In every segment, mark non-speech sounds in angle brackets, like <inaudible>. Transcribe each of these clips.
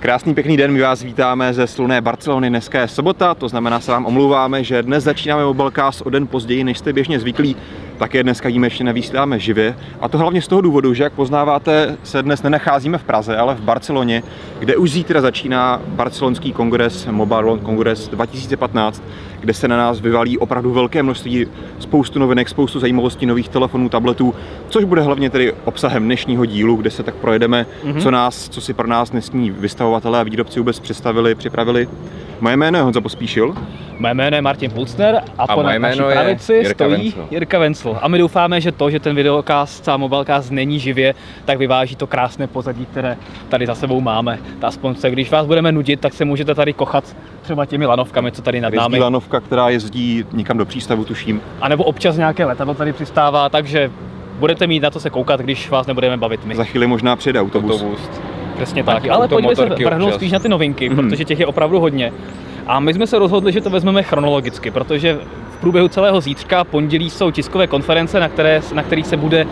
Krásný pěkný den, my vás vítáme ze slunné Barcelony. Dneska je sobota, to znamená, se vám omlouváme, že dnes začínáme Mobilecast o den později, než jste běžně zvyklí. Také dneska výjimečně nevysíláme živě. A to hlavně z toho důvodu, že jak poznáváte, se dnes nenacházíme v Praze, ale v Barceloně, kde už zítra začíná barcelonský kongres Mobile Congress 2015, kde se na nás vyvalí opravdu velké množství, spoustu novinek, spoustu zajímavostí nových telefonů, tabletů, což bude hlavně tedy obsahem dnešního dílu, kde se tak projedeme, mm-hmm. co nás, co si pro nás dnesní vystavovatelé a výrobci vůbec představili, připravili. Moje jméno je Honza Pospíšil. Moje jméno je Martin Pulcner a, A po moje naší jméno je pravici Jirka stojí Vencl. Jirka Vencl. A my doufáme, že to, že ten videokast a mobilecast není živě, tak vyváží to krásné pozadí, které tady za sebou máme. Aspoň se, když vás budeme nudit, tak se můžete tady kochat třeba těmi lanovkami, co tady nad námi. Jezdí lanovka, která jezdí někam do přístavu, tuším. A nebo občas nějaké letadlo tady přistává, takže budete mít na to se koukat, když vás nebudeme bavit my. Za chvíli možná přijede autobus. Autobus. Přesně Taky tak. Ale pojďme se vrhnout spíš na ty novinky, Mhm. protože těch je opravdu hodně. A my jsme se rozhodli, že to vezmeme chronologicky, protože v průběhu celého zítřka pondělí jsou tiskové konference, na, které, na kterých se bude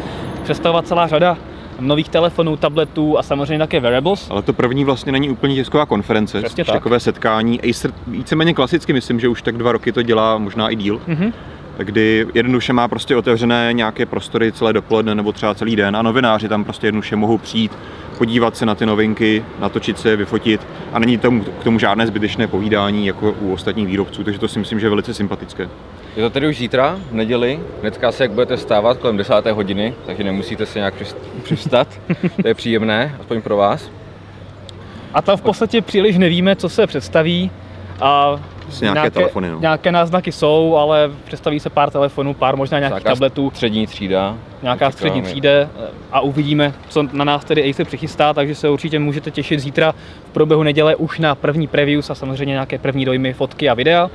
představovat celá řada nových telefonů, tabletů a samozřejmě také wearables. Ale to první vlastně není úplně tisková konference, Přesně tak. takové setkání. Acer víceméně klasicky, myslím, že už tak dva roky to dělá, možná i díl. Mhm. kdy jednoduše má prostě otevřené nějaké prostory celé dopoledne nebo třeba celý den a novináři tam prostě jednoduše mohou přijít, podívat se na ty novinky, natočit se, vyfotit a není tomu, k tomu žádné zbytečné povídání jako u ostatních výrobců, takže to si myslím, že je velice sympatické. Je to tedy už zítra, v neděli. Hnedka se, jak budete vstávat kolem 10. hodiny, takže nemusíte se nějak přist- přivstat. <laughs> To je příjemné, aspoň pro vás. A tam v podstatě příliš nevíme, co se představí. A Asi nějaké telefony, no. nějaké náznaky jsou, ale představí se pár telefonů, pár možná nějakých Nějaká tabletů, Střední třída. nějaká střední Očekáváme. tříde a uvidíme, co na nás tedy Acer přichystá, takže se určitě můžete těšit zítra v průběhu neděle už na první previews a samozřejmě nějaké první dojmy, fotky a videa.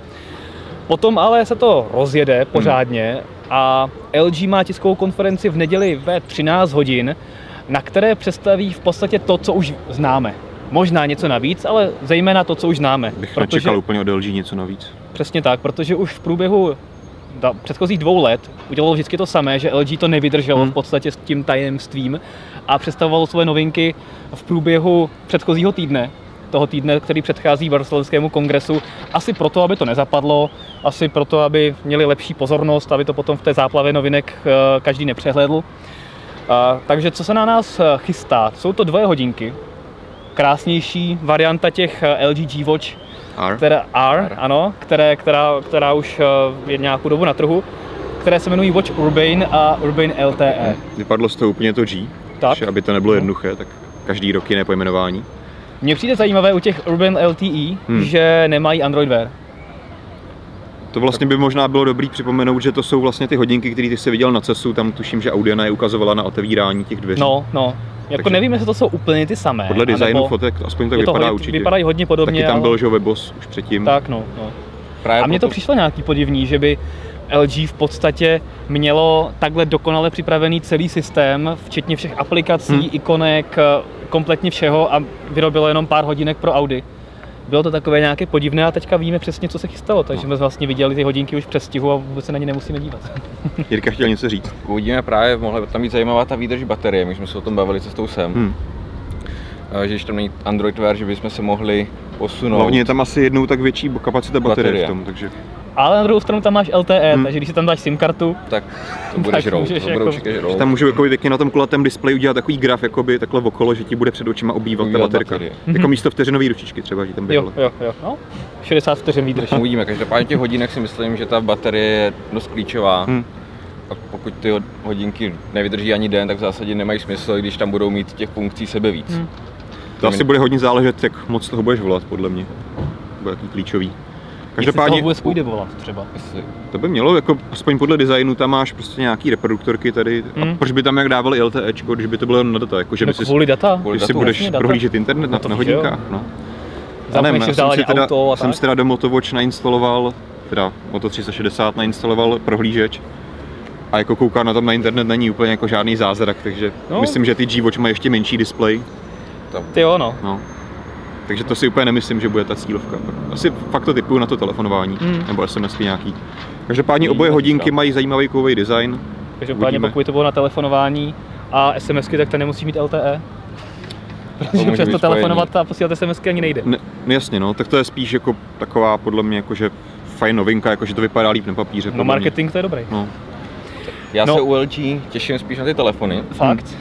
Potom ale se to rozjede pořádně a LG má tiskovou konferenci v neděli ve 13 hodin, na které představí v podstatě to, co už známe. Možná něco navíc, ale zejména to, co už známe. Bych nečekal úplně od LG něco navíc. Přesně tak, protože už v průběhu předchozích dvou let udělalo vždycky to samé, že LG to nevydrželo Hmm. v podstatě s tím tajemstvím a představovalo své novinky v průběhu předchozího týdne, toho týdne, který předchází barcelonskému kongresu, asi proto, aby to nezapadlo, asi proto, aby měli lepší pozornost, aby to potom v té záplavě novinek eh, každý nepřehlédl. A, takže co se na nás eh, chystá? Jsou to dvoje hodinky, krásnější varianta těch eh, LG G Watch R. které R, R. ano, které, která, která už je nějakou dobu na trhu, které se jmenují Watch Urbane a Urbane LTE. Vypadlo z toho úplně to G, Tak. že aby to nebylo jednoduché, tak každý rok jiné pojmenování. Mně přijde zajímavé u těch Urbane LTE, Hmm. že nemají Android Wear. To vlastně by možná bylo dobrý připomenout, že to jsou vlastně ty hodinky, které ty jsi viděl na CESu, tam tuším, že Audiana je ukazovala na otevírání těch dveří. No, no. Jako Takže- nevím, jestli to jsou úplně ty samé. Podle designu fotek aspoň tak vypadá hodně, určitě. Vypadají hodně podobně. Taky tam ale- byl, že Webos už předtím. Tak, no, no. Právě A mně to přišlo nějaký podivný, že by LG v podstatě mělo takhle dokonale připravený celý systém, včetně všech aplikací, Hmm. ikonek, eh, kompletně všeho a vyrobilo jenom pár hodinek pro Audi. Bylo to takové nějaké podivné a teďka víme přesně, co se chystalo, takže jsme vlastně viděli ty hodinky už v předstihu a vůbec se na ně nemusíme dívat. <laughs> Jirka chtěl něco říct. Uvidíme právě, mohla by tam být zajímavá ta výdrž baterie, my jsme se o tom bavili cestou sem. Hmm. Eh, Že když tam není Android Wear, že bychom se mohli posunout. Hlavně je tam asi jednou tak větší kapacita baterie, Baterie. v tom, takže Ale na druhou stranu tam máš LTE, Hmm. takže když si tam dáš SIM kartu, tak to bude Tak žrout, můžeš to budou jako- určitě žrout. tam můžu jako pěkně na tom kulatém displeji udělat takový graf jakoby takhle okolo, že ti bude před očima obývat ta baterka. baterie. Jako Mhm. místo vteřinové ručičky třeba, že tam jo, běhalo. jo, jo, no, 60 vteřin výdrž. Uvidíme, každopádně těch hodinek si myslím, že ta baterie je dost klíčová. Hmm. A pokud ty hod- hodinky nevydrží ani den, tak v zásadě nemají smysl, když tam budou mít těch funkcí sebe víc. Hmm. To asi bude hodně záležet, jak moc toho budeš volat, podle mě. Bude takový klíčový. Jestli Každopádně, toho vůbec půjde volat třeba. Jestli- to by mělo, jako aspoň podle designu, tam máš prostě nějaký reproduktorky tady. A Hmm. proč by tam jak dávali LTEčko, když by to bylo jenom na data, jako že No, by si, kvůli data. Kvůli když si datu. budeš data. prohlížet internet na, to na jo. hodinkách, no. Já si jsem, si teda, auto a jsem tak. si teda do Motowatch nainstaloval, teda Moto 360 nainstaloval prohlížeč a jako koukám na tam na internet není úplně jako žádný zázrak, takže No. myslím, že ty G-Watch mají ještě menší displej, tam- Ty jo, no. no. Takže to si úplně nemyslím, že bude ta cílovka. Asi fakt to typuju na to telefonování, Hmm. nebo SMSky nějaký. Každopádně oboje hodinky teďka. mají zajímavý kovový design. Každopádně Uvidíme. pokud to bylo na telefonování a SMSky, tak to nemusí mít LTE. protože přesto telefonovat a posílat SMSky ani nejde. Ne, no jasně, no, tak to je spíš jako taková podle mě jakože fajn novinka, jakože to vypadá líp na papíře. No podle mě. marketing to je dobrý. No, Já No. se u LG těším spíš na ty telefony. Fakt.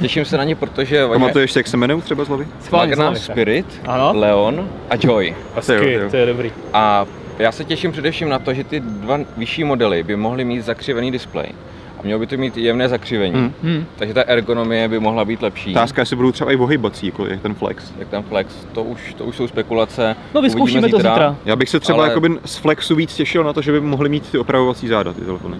Těším se na ně, protože pamatuješ si, jak se jmenují třeba z hlavy? Schválně Magna. Spirit, Ano. Leon a Joy. Asi jo, to je dobrý. A já se těším především na to, že ty dva vyšší modely by mohly mít zakřivený displej. A mělo by to mít jemné zakřivení. Hmm. Hmm. Takže ta ergonomie by mohla být lepší. Otázka, jestli budou třeba i ohybací, jako je ten flex. Jak ten flex, to už, to už jsou spekulace. No vyzkoušíme to zítra. Já bych se třeba Ale- Ale... jakoby z flexu víc těšil na to, že by mohli mít ty opravovací záda, ty telefony.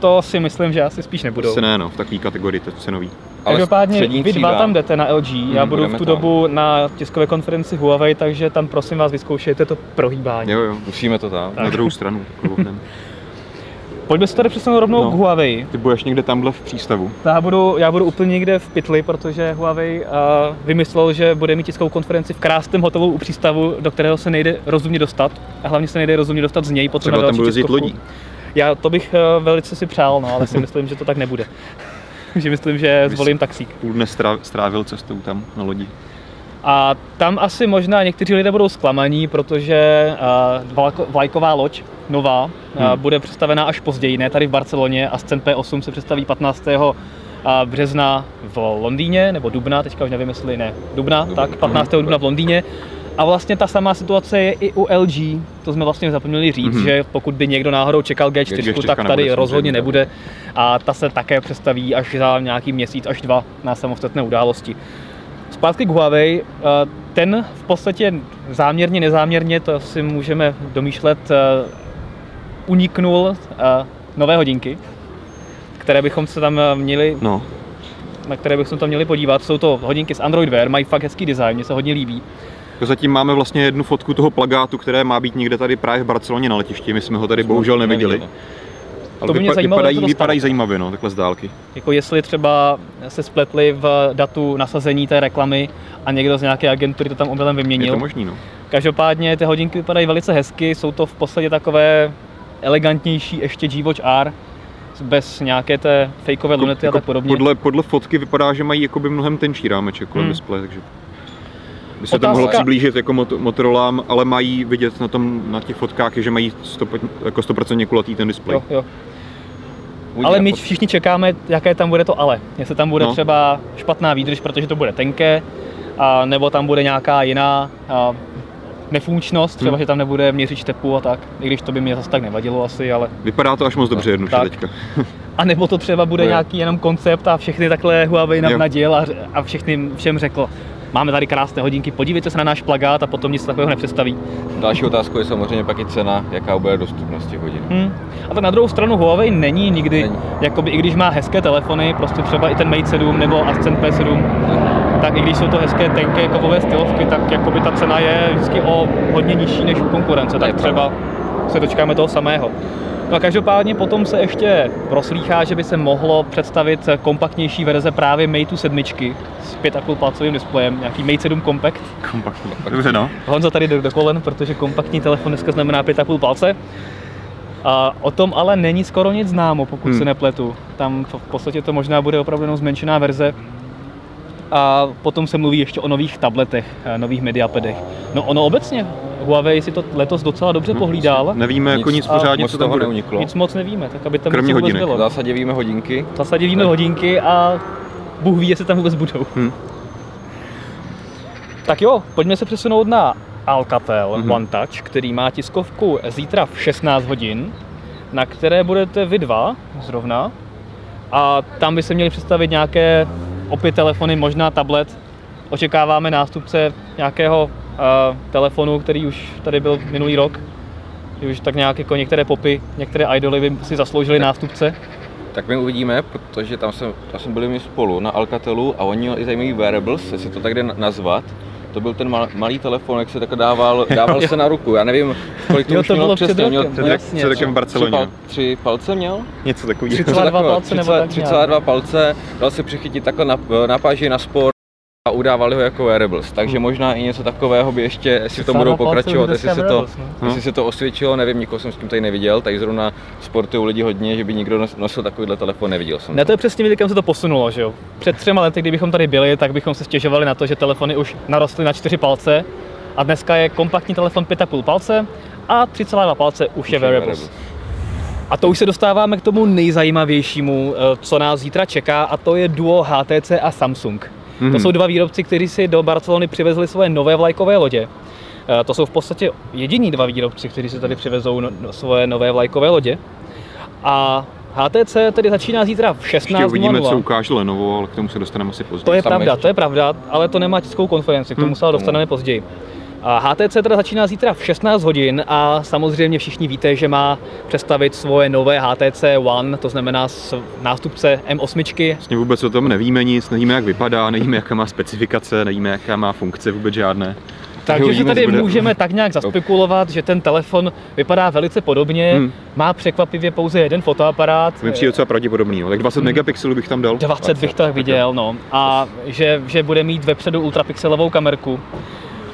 To si myslím, že asi spíš nebudou. Asi ne, no, v takové kategorii to cenový. Ale Každopádně vy dva tam jdete na LG, já Hmm, budu v tu tam. dobu na tiskové konferenci Huawei, takže tam prosím vás vyzkoušejte to prohýbání. Jo, jo, Musíme to tam. na druhou stranu. <laughs> Pojďme se tady přesunout rovnou No. k Huawei. Ty budeš někde tamhle v přístavu. Já budu, já budu úplně někde v pytli, protože Huawei uh, vymyslel, že bude mít tiskovou konferenci v krásném hotelu u přístavu, do kterého se nejde rozumně dostat. A hlavně se nejde rozumně dostat z něj potom Třeba na tam další bude lodí. Já to bych uh, velice si přál, no, ale si <laughs> myslím, že to tak nebude. <laughs> že myslím, že zvolím taxík. Půl dne strá- strávil cestou tam na lodi. A tam asi možná někteří lidé budou zklamaní, protože vlako, vlajková loď nová uh, Hmm. bude představena až později, ne tady v Barceloně a Scen P8 se představí 15. a března v Londýně, nebo dubna, teďka už nevím, jestli ne, dubna, Dubna. tak 15. dubna v Londýně. A vlastně ta samá situace je i u LG, to jsme vlastně zapomněli říct, Mhm. že pokud by někdo náhodou čekal G4, G4 tak tady nebude, rozhodně nebude. A ta se také představí až za nějaký měsíc až dva na samostatné události. Zpátky k Huawei, eh, ten v podstatě záměrně, nezáměrně, to si můžeme domýšlet, eh, uniknul eh, nové hodinky, které bychom se tam měli, No, na které bychom tam měli podívat. Jsou to hodinky z Android Wear, mají fakt hezký design, mně se hodně líbí. Zatím máme vlastně jednu fotku toho plagátu, které má být někde tady právě v Barceloně na letišti. My jsme ho tady bohužel neviděli. Ale To by mě vypa- zajímalo, vypadají, vypadají zajímavě, no, takhle z dálky. Jako jestli třeba se spletli v datu nasazení té reklamy a někdo z nějaké agentury to tam omylem Je vyměnil. to možný, no. Každopádně ty hodinky vypadají velice hezky, jsou to v podstatě takové elegantnější ještě G-Watch R, bez nějaké té fakeové lunety a tak podobně. Jako Podle, podle fotky vypadá, že mají jakoby mnohem tenčí rámeček kolem Hmm. displeje, takže by se to Otázka- mohlo přiblížit jako mot- Motorolám, ale mají vidět na, tom, na těch fotkách, že mají 100, jako 100% kulatý ten displej. Jo, jo. Uvidíme Ale my všichni čekáme, jaké tam bude to ale. Jestli tam bude No. třeba špatná výdrž, protože to bude tenké, a nebo tam bude nějaká jiná a, nefunkčnost, třeba Hmm. že tam nebude měřič tepu a tak, i když to by mě zase tak nevadilo asi, ale... Vypadá to až moc dobře No, jednoduše tak. teďka. <laughs> A nebo to třeba bude Bude. nějaký jenom koncept a všechny takhle Huawei nám Jo. naděl a, a všechny všem řekl, máme tady krásné hodinky, podívejte se na náš plagát a potom nic takového nepředstaví. Další otázkou je samozřejmě pak i cena, jaká bude dostupnost těch hodin. Hmm. A tak na druhou stranu Huawei není nikdy, Není. jakoby i když má hezké telefony, prostě třeba i ten Mate 7 nebo Ascend P7, tak i když jsou to hezké tenké kovové stylovky, tak jakoby ta cena je vždycky o hodně nižší než u konkurence, tak třeba se dočkáme toho samého. No a každopádně potom se ještě proslýchá, že by se mohlo představit kompaktnější verze právě Mate 7 s 5,5 palcovým displejem, nějaký Mate 7 Compact. Kompaktní. Dobře, no. Honza tady jde do kolen, protože kompaktní telefon dneska znamená 5,5 palce. A o tom ale není skoro nic známo, pokud Hmm. se nepletu. Tam v podstatě to možná bude opravdu jenom zmenšená verze. A potom se mluví ještě o nových tabletech, eh, nových mediapadech. No ono obecně, Huawei si to letos docela dobře pohlídal. Nevíme jako nic a pořádně, moc co tam bude. neuniklo. Nic moc nevíme, tak aby tam Kromě hodinek. bylo. V zásadě víme hodinky. V zásadě víme hodinky a Bůh ví, jestli tam vůbec budou. Hm. Tak jo, pojďme se přesunout na Alcatel Mhm. One Touch, který má tiskovku zítra v 16 hodin, na které budete vy dva zrovna. A tam by se měly představit nějaké opět telefony, možná tablet. Očekáváme nástupce nějakého telefonu, který už tady byl minulý rok. Kdy Už tak nějak jako některé popy, některé idoly by si zasloužili nástupce. Tak my uvidíme, protože tam, jsem, tam jsme byli my spolu na Alcatelu a oni měli i zajímavý wearables, jestli to tak jde na- nazvat. To byl ten mal, malý telefon, jak se tak dával, <laughs> dával se na ruku. Já nevím, kolik to Jo, už to mělo bylo před přesně. Měl, Před, no jasně, před rokem v tři, Barceloně. pal, tři palce měl? Něco takového. Tři- Něco 3,2 takového, palce nebo tak nějak. 3,2 palce, dal se přichytit takhle na, na páži, na sport. A udávali ho jako wearables, takže Hmm. možná i něco takového by ještě, jestli Sám budou pokračovat, už jestli se, to, no. jestli se to osvědčilo, nevím, nikoho jsem s tím tady neviděl, tady zrovna sportují lidi hodně, že by nikdo nos- nosil takovýhle telefon, neviděl jsem Ne, to. to je přesně vidět, kam se to posunulo, že jo. Před třema lety, kdybychom tady byli, tak bychom se stěžovali na to, že telefony už narostly na čtyři palce a dneska je kompaktní telefon 5,5 palce a 3,2 palce už, je je wearables. wearables. A to už se dostáváme k tomu nejzajímavějšímu, eh, co nás zítra čeká, a to je duo HTC a Samsung. To Mhm. jsou dva výrobci, kteří si do Barcelony přivezli svoje nové vlajkové lodě. Eh, To jsou v podstatě jediní dva výrobci, kteří si tady přivezou no- no- svoje nové vlajkové lodě. A HTC tedy začíná zítra v Ještě 16.00. uvidíme, co ukáže Lenovo, ale k tomu se dostaneme asi později. To je Tam pravda, ještě- to je pravda, ale to nemá tiskovou konferenci, k tomu Hmm, se dostaneme později. A HTC teda začíná zítra v 16 hodin a samozřejmě všichni víte, že má představit svoje nové HTC One, to znamená s- nástupce M8. Vlastně vůbec o tom nevíme nic, nevíme, jak vypadá, nevíme, jaká má specifikace, nevíme, jaká má funkce, vůbec žádné. Takže si tady bude. můžeme tak nějak zaspekulovat, že ten telefon vypadá velice podobně, Hmm. má překvapivě pouze jeden fotoaparát, To mi přijde docela pravděpodobný, no. tak 20 megapixelů bych tam dal. 20 bych tak viděl, no. A že, že bude mít vepředu ultrapixelovou kamerku.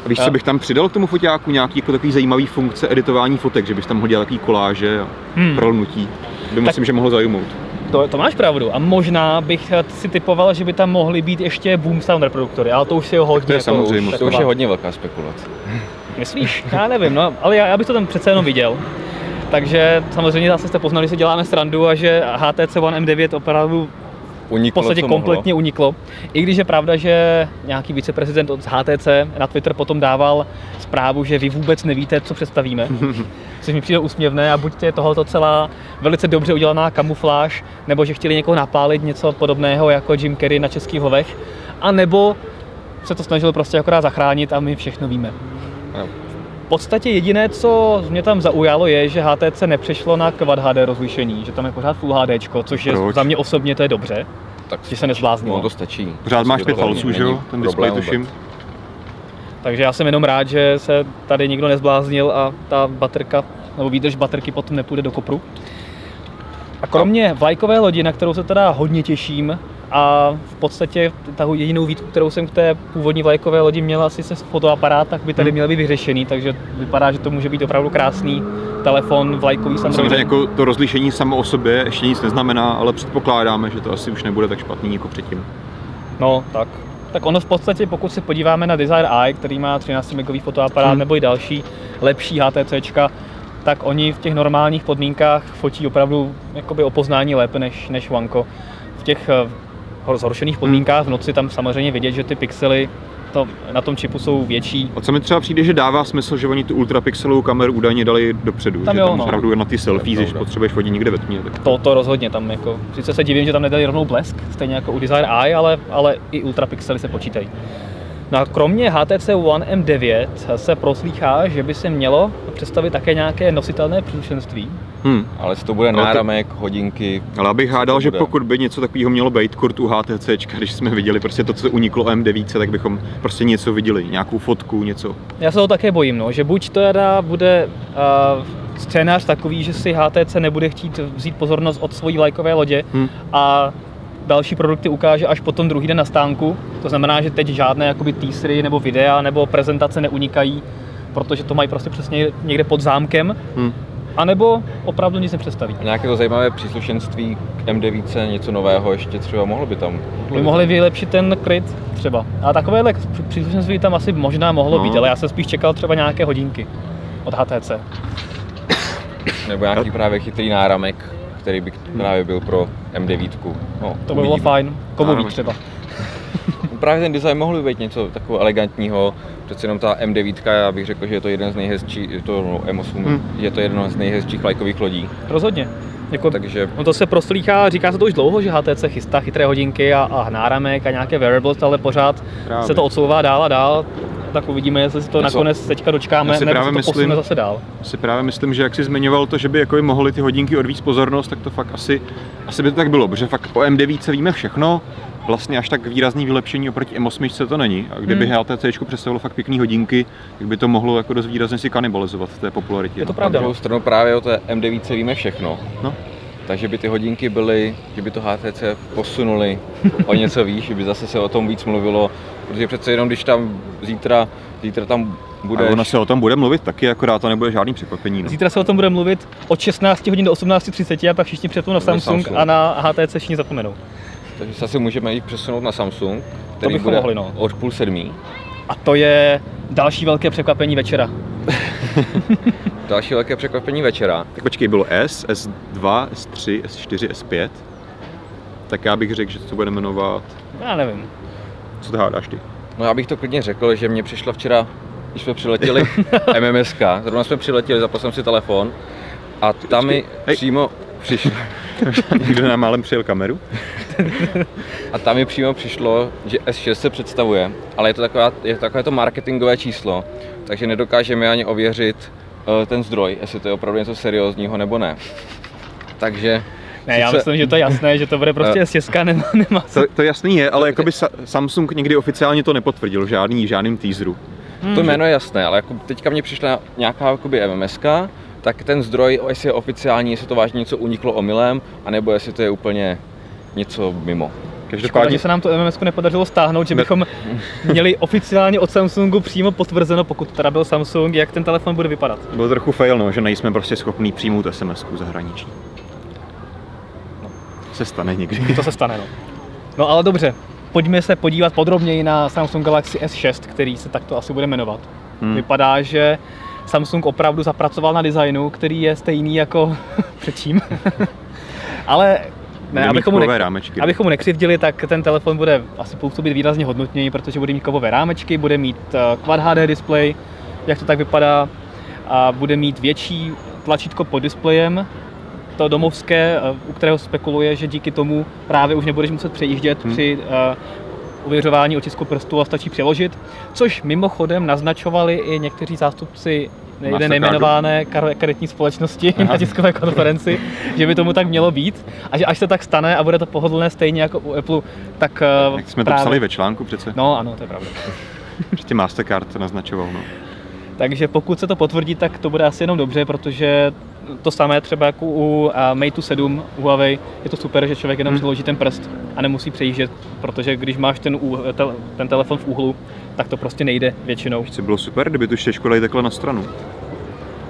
A víš, co bych tam přidal k tomu foťáku? Nějaký jako takový zajímavý funkce editování fotek, že bys tam hodil takový koláže a Hmm. prolnutí. By myslím, že mohlo zajmout. To, to máš pravdu. A možná bych eh, si typoval, že by tam mohly být ještě boom sound reproduktory, ale to už si ho hodně. To je jako samozřejmost. To už je hodně velká spekulace. Myslíš? Já nevím, no, ale já, já bych to tam přece jenom viděl. Takže samozřejmě zase jste poznali, že si děláme srandu a že HTC One M9 opravdu v Uniklo, podstatě co mohlo. kompletně uniklo. I když je pravda, že nějaký viceprezident od HTC na Twitter potom dával zprávu, že vy vůbec nevíte, co představíme. <laughs> Což mi přijde úsměvné a buď je tohoto celá velice dobře udělaná kamufláž, nebo že chtěli někoho napálit něco podobného jako Jim Carrey na českých hovech, a nebo se to snažil prostě akorát zachránit a my všechno víme. V podstatě jediné, co mě tam zaujalo, je, že HTC nepřešlo na Quad HD rozlišení, že tam je pořád Full HD, což je Proč? za mě osobně to je dobře. Tak Že se nezbláznilo. No, to stačí. Pořád máš To pět palců, že jo? Ten displej problém tuším. Takže já jsem jenom rád, že se tady nikdo nezbláznil a ta baterka, nebo výdrž baterky potom nepůjde do kopru. A kromě vlajkové lodi, na kterou se teda hodně těším, a v podstatě ta jedinou výtku, kterou jsem k té původní vlajkové lodi měl asi se fotoaparát, tak by tady Hmm. měl být vyřešený, takže vypadá, že to může být opravdu krásný telefon vlajkový Samozřejmě Androidem. jako to rozlišení samo o sobě ještě nic neznamená, ale předpokládáme, že to asi už nebude tak špatný jako předtím. No, tak. Tak ono v podstatě, pokud se podíváme na Desire Eye, který má 13 megový fotoaparát, Hmm. nebo i další lepší HTCčka, tak oni v těch normálních podmínkách fotí opravdu jakoby o poznání lépe než, než Wanko. V těch eh, zhoršených podmínkách v noci tam samozřejmě vidět, že ty pixely to, na tom čipu jsou větší. A co mi třeba přijde, že dává smysl, že oni tu ultrapixelovou kameru údajně dali dopředu. Tam že jo, tam no. opravdu na ty je když potřebuješ vodit někde ve tmě. Tak To, to rozhodně tam jako, sice se divím, že tam nedali rovnou blesk, stejně jako u Desire Eye, ale, ale i ultrapixely se počítají. No a kromě HTC One M9 se proslýchá, že by se mělo představit také nějaké nositelné příšenství. Hm. Ale to bude Ale to- náramek, hodinky, Ale abych hádal, to že pokud by něco takového mělo být kurt u HTC, když jsme viděli prostě to, co uniklo M9, tak bychom prostě něco viděli, nějakou fotku, něco. Já se toho také bojím, no, že buď to teda bude uh, scénář takový, že si HTC nebude chtít vzít pozornost od svojí lajkové lodě Hm. a další produkty ukáže až potom druhý den na stánku. To znamená, že teď žádné jakoby teasery nebo videa nebo prezentace neunikají, protože to mají prostě přesně někde pod zámkem. Hm. A nebo opravdu nic nepředstaví. a nějaké to zajímavé příslušenství k M9, něco nového ještě třeba mohlo by tam. By mohli vylepšit ten kryt třeba. A takovéhle příslušenství tam asi možná mohlo No. být, ale já jsem spíš čekal třeba nějaké hodinky od HTC. Nebo nějaký právě chytrý náramek, který by právě byl pro M9. No, To by bylo fajn. Komu ví třeba. <laughs> Právě ten design mohl by být něco takového elegantního, přece jenom ta M9, já bych řekl, že je to jeden z nejhezčích, to no, M8, Hmm. je to jedno z nejhezčích lajkových lodí, Rozhodně. Jako, takže no to se proslýchá, říká se to už dlouho, že HTC chystá chytré hodinky a, a náramek a nějaké wearables, ale pořád Právě. se to odsouvá dál a dál. Tak uvidíme, jestli si to Já co- nakonec teďka dočkáme, Já si nebo právě se to myslím- zase dál. Si právě myslím, že jak jsi zmiňoval to, že by jako mohly ty hodinky odvíct pozornost, tak to fakt asi, asi by to tak bylo, protože fakt o M9 víme všechno, vlastně až tak výrazný vylepšení oproti M8 to není. A kdyby Hmm. HTC představilo fakt pěkný hodinky, tak by to mohlo jako dost výrazně si kanibalizovat v té popularitě. Je to no. pravda. na druhou stranu právě o té M9 víme všechno. No. Takže by ty hodinky byly, že by to HTC posunuli o něco výš, že by zase se o tom víc mluvilo, Protože přece jenom, když tam zítra, zítra tam Bude ono se o tom bude mluvit taky, akorát to nebude žádný překvapení. No. Zítra se o tom bude mluvit od 16 hodin do 18.30 a pak všichni přepnou na Na Samsung, Samsung. a na HTC všichni zapomenou. Takže se asi můžeme jít přesunout na Samsung, který bychom bude mohli, no. od půl sedmí. A to je další velké překvapení večera. <laughs> Další velké překvapení večera. Tak počkej, bylo S, S2, S3, S4, S5. Tak já bych řekl, že se to bude jmenovat... Já nevím. Co to hádáš ty? No já bych to klidně řekl, že mě přišla včera, když jsme přiletěli <laughs> MMSK, zrovna jsme přiletěli, zapal jsem si telefon a tam mi hej. přímo přišlo, <laughs> Někdo nám málem přijel kameru? <laughs> a tam mi přímo přišlo, že S6 se představuje, ale je to, taková, je to takové to marketingové číslo, takže nedokážeme ani ověřit eh, ten zdroj, jestli to je opravdu něco seriózního nebo ne. Takže Ne, já myslím, že to je jasné, že to bude prostě S6, nemá, nemá To, to jasný je, ale jakoby Sa- Samsung nikdy oficiálně to nepotvrdil žádný, žádným teaseru. To jméno je jasné, ale jako teďka mě přišla nějaká jakoby MMSK, tak ten zdroj, jestli je oficiální, jestli to vážně něco uniklo omylem, anebo jestli to je úplně něco mimo. Škoda, Každopádně že se nám to MMS nepodařilo stáhnout, že Ne- bychom <laughs> měli oficiálně od Samsungu přímo potvrzeno, pokud teda byl Samsung, jak ten telefon bude vypadat. byl trochu fail, no, že nejsme prostě schopní přijmout sms zahraniční. Se stane někdy. To se stane, no. No ale dobře, pojďme se podívat podrobněji na Samsung Galaxy S6, který se takto asi bude jmenovat. Hmm. Vypadá, že Samsung opravdu zapracoval na designu, který je stejný jako <laughs> předtím. <laughs> ale ne, abychom mu, ne, rámečky. abychom mu nekřivdili, tak ten telefon bude asi působit výrazně hodnotněji, protože bude mít kovové rámečky, bude mít eh, Quad HD display, jak to tak vypadá, a bude mít větší tlačítko pod displejem, to domovské, eh, u kterého spekuluje, že díky tomu právě už nebudeš muset přejíždět Hmm. při eh, ověřování otisku prstu a stačí přeložit, což mimochodem naznačovali i někteří zástupci jeden Mastercardu. nejmenované kar- karetní společnosti Aha. na tiskové konferenci, že by tomu tak mělo být a že až se tak stane a bude to pohodlné stejně jako u Apple, tak eh, Jak jsme právě... to psali ve článku přece. No ano, to je pravda. Prostě Mastercard naznačoval. No. Takže pokud se to potvrdí, tak to bude asi jenom dobře, protože to samé třeba jako u Mate 7 u Huawei, je to super, že člověk jenom Hmm. přiloží ten prst a nemusí přejíždět, protože když máš ten, ten telefon v úhlu, tak to prostě nejde většinou. Co bylo super, kdyby tu štěčko dali takhle na stranu.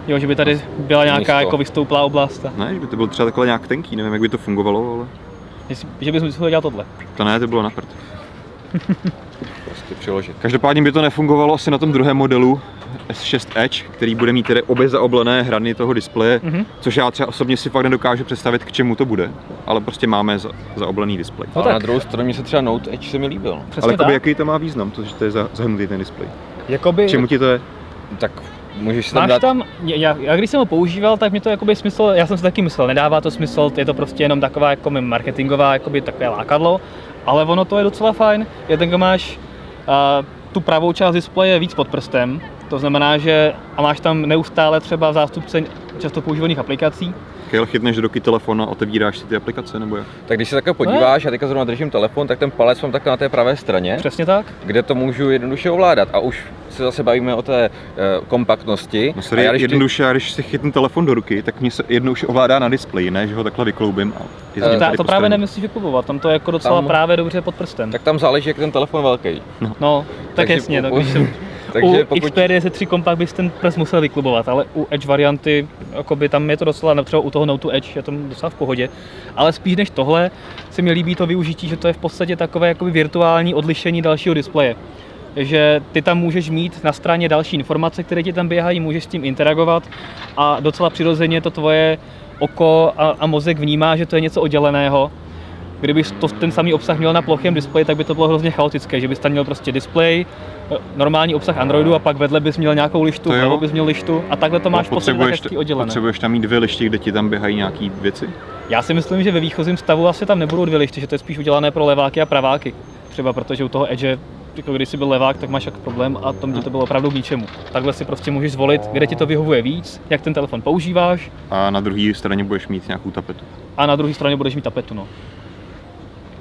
Jo, že by tady byla nějaká Místo. jako vystouplá oblast. Ne, že by to bylo třeba takhle nějak tenký, nevím, jak by to fungovalo, ale že, že bys musel dělat tohle. to ne, to bylo na prd. <laughs> Prostě přiložit. Každopádně by to nefungovalo asi na tom druhém modelu S6 Edge, který bude mít tedy obě zaoblené hrany toho displeje, Mhm. což já třeba osobně si fakt nedokážu představit, k čemu to bude, ale prostě máme za, zaoblený displej. No ale tak. na druhou stranu mi se třeba Note Edge se mi líbil. Přesně ale jakoby, tak. jaký to má význam, to, že to je za- zahnutý ten displej? Jakoby, K čemu ti to je? Tak můžeš tam Máš dát... tam, já, já když jsem ho používal, tak mi to jakoby smysl, já jsem si taky myslel, nedává to smysl, je to prostě jenom taková jako marketingová, jakoby takové lákadlo, ale ono to je docela fajn, je ten, máš tu pravou část displeje víc pod prstem, to znamená, že a máš tam neustále třeba zástupce často používaných aplikací, Kejl chytneš do ruky telefon a otevíráš si ty aplikace, nebo jak? Tak když se takhle podíváš, já teďka zrovna držím telefon, tak ten palec mám takhle na té pravé straně, přesně tak. kde to můžu jednoduše ovládat. A už se zase bavíme o té e, kompaktnosti. No a sorry, já když ty- jednoduše, já když si chytnu telefon do ruky, tak mě se jednoduše ovládá na displeji, ne, že ho takhle vykloubím a Eh, Ta, to právě nemyslíš vyklubovat, tam to je jako docela Tam- právě dobře pod prstem. tak tam záleží, jak je ten telefon velký. no, tak takže jasně, tak když <laughs> jsem, Takže u pokud... Xperia Z3 Compact bys ten prst musel vyklubovat, ale u Edge varianty, jakoby tam je to docela, třeba u toho Note Edge je to docela v pohodě, ale spíš než tohle se mi líbí to využití, že to je v podstatě takové jakoby virtuální odlišení dalšího displeje. Že ty tam můžeš mít na straně další informace, které ti tam běhají, můžeš s tím interagovat a docela přirozeně to tvoje oko a, a mozek vnímá, že to je něco odděleného. Kdybys to, ten samý obsah měl na plochém displeji, tak by to bylo hrozně chaotické, že bys tam měl prostě displej, normální obsah Androidu a pak vedle bys měl nějakou lištu, vlevo bys měl lištu a takhle to máš v podstatě tak potřebuješ, hezky oddělené. potřebuješ tam mít dvě liště, kde ti tam běhají nějaký věci? Já si myslím, že ve výchozím stavu asi tam nebudou dvě lišty, že to je spíš udělané pro leváky a praváky. Třeba protože u toho Edge, jako když jsi byl levák, tak máš jak problém a tam ti to bylo opravdu k ničemu. Takhle si prostě můžeš zvolit, kde ti to vyhovuje víc, jak ten telefon používáš A na druhé straně budeš mít nějakou tapetu. a na druhé straně budeš mít tapetu. No.